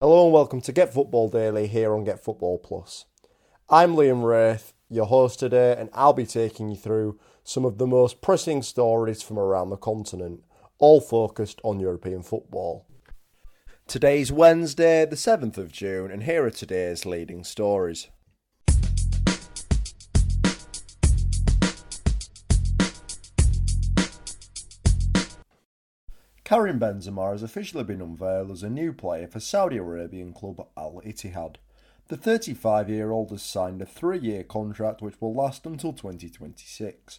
Hello and welcome to Get Football Daily here on Get Football Plus. I'm Liam Wraith, your host today, and I'll be taking you through some of the most pressing stories from around the continent, all focused on European football. Today's Wednesday, the 7th of June, and here are today's leading stories. Karim Benzema has officially been unveiled as a new player for Saudi Arabian club Al Ittihad. The 35 year old has signed a three year contract which will last until 2026.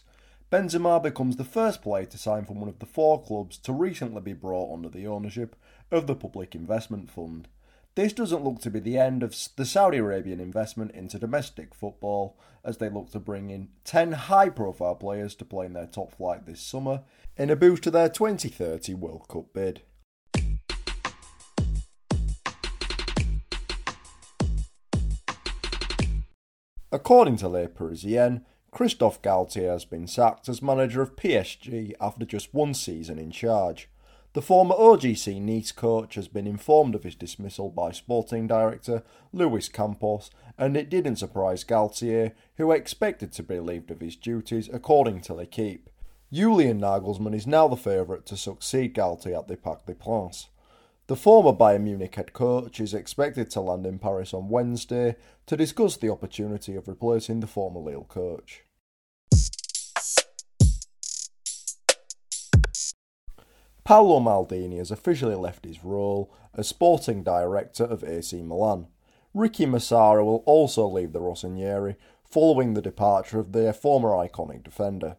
Benzema becomes the first player to sign from one of the four clubs to recently be brought under the ownership of the Public Investment Fund. This doesn't look to be the end of the Saudi Arabian investment into domestic football, as they look to bring in 10 high profile players to play in their top flight this summer in a boost to their 2030 World Cup bid. According to Le Parisien, Christophe Galtier has been sacked as manager of PSG after just one season in charge. The former OGC Nice coach has been informed of his dismissal by sporting director Luis Campos, and it didn't surprise Galtier, who expected to be relieved of his duties, according to L'Equipe. Julian Nagelsmann is now the favourite to succeed Galtier at the Parc des Princes. The former Bayern Munich head coach is expected to land in Paris on Wednesday to discuss the opportunity of replacing the former Lille coach. Paolo Maldini has officially left his role as sporting director of AC Milan. Ricky Massara will also leave the Rossoneri following the departure of their former iconic defender.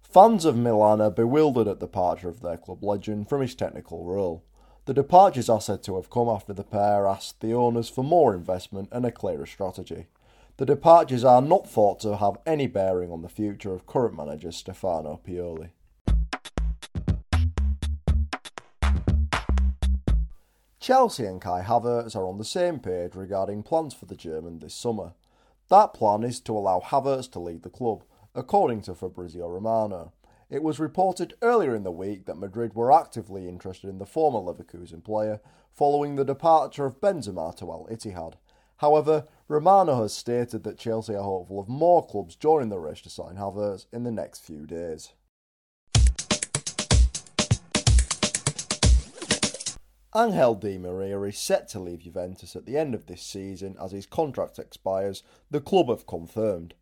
Fans of Milan are bewildered at the departure of their club legend from his technical role. The departures are said to have come after the pair asked the owners for more investment and a clearer strategy. The departures are not thought to have any bearing on the future of current manager Stefano Pioli. Chelsea and Kai Havertz are on the same page regarding plans for the German this summer. That plan is to allow Havertz to leave the club, according to Fabrizio Romano. It was reported earlier in the week that Madrid were actively interested in the former Leverkusen player following the departure of Benzema to Al Ittihad. However, Romano has stated that Chelsea are hopeful of more clubs joining the race to sign Havertz in the next few days. Angel Di Maria is set to leave Juventus at the end of this season as his contract expires, the club have confirmed.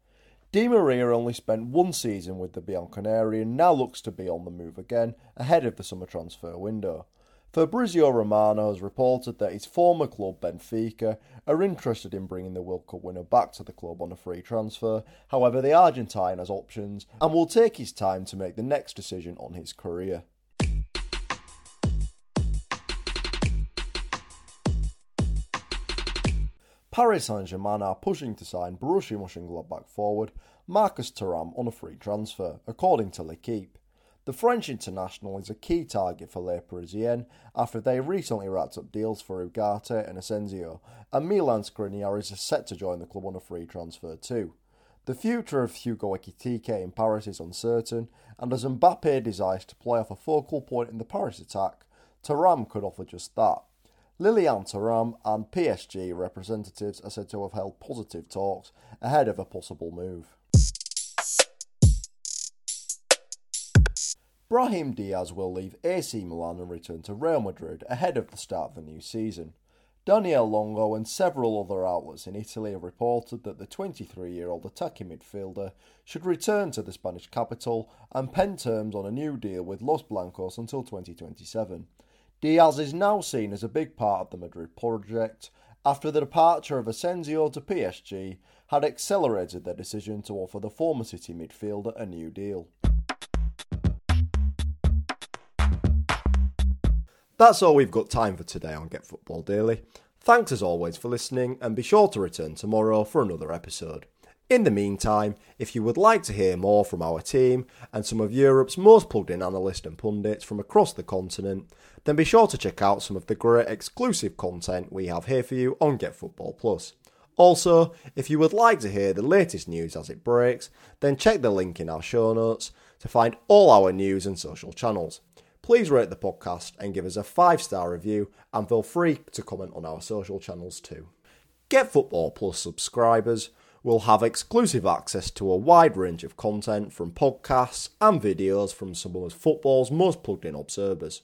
Di Maria only spent one season with the Bianconeri and now looks to be on the move again ahead of the summer transfer window. Fabrizio Romano has reported that his former club Benfica are interested in bringing the World Cup winner back to the club on a free transfer. However, the Argentine has options and will take his time to make the next decision on his career. Paris Saint-Germain are pushing to sign Borussia Mönchengladbach forward Marcus Thuram on a free transfer, according to L'Equipe. The French international is a key target for Le Parisien after they recently wrapped up deals for Ugarte and Asensio, and Milan Skriniar is set to join the club on a free transfer too. The future of Hugo Ekitike in Paris is uncertain, and as Mbappe desires to play off a focal point in the Paris attack, Thuram could offer just that. Lilian Thuram and PSG representatives are said to have held positive talks ahead of a possible move. Brahim Diaz will leave AC Milan and return to Real Madrid ahead of the start of the new season. Daniel Longo and several other outlets in Italy have reported that the 23 year old attacking midfielder should return to the Spanish capital and pen terms on a new deal with Los Blancos until 2027. Diaz is now seen as a big part of the Madrid project after the departure of Asensio to PSG had accelerated their decision to offer the former City midfielder a new deal. That's all we've got time for today on Get Football Daily. Thanks as always for listening, and be sure to return tomorrow for another episode. In the meantime, if you would like to hear more from our team and some of Europe's most plugged in analysts and pundits from across the continent, then be sure to check out some of the great exclusive content we have here for you on Get Football Plus. Also, if you would like to hear the latest news as it breaks, then check the link in our show notes to find all our news and social channels. please rate the podcast and give us a five star review, and feel free to comment on our social channels too. Get Football Plus subscribers will have exclusive access to a wide range of content from podcasts and videos from some of football's most plugged in observers.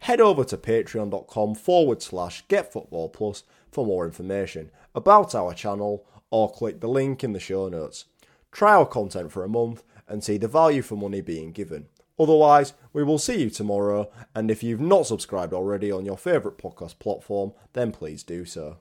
Head over to patreon.com forward slash getfootballplus for more information about our channel or click the link in the show notes. Try our content for a month and see the value for money being given. Otherwise, we will see you tomorrow, and if you've not subscribed already on your favourite podcast platform, then please do so.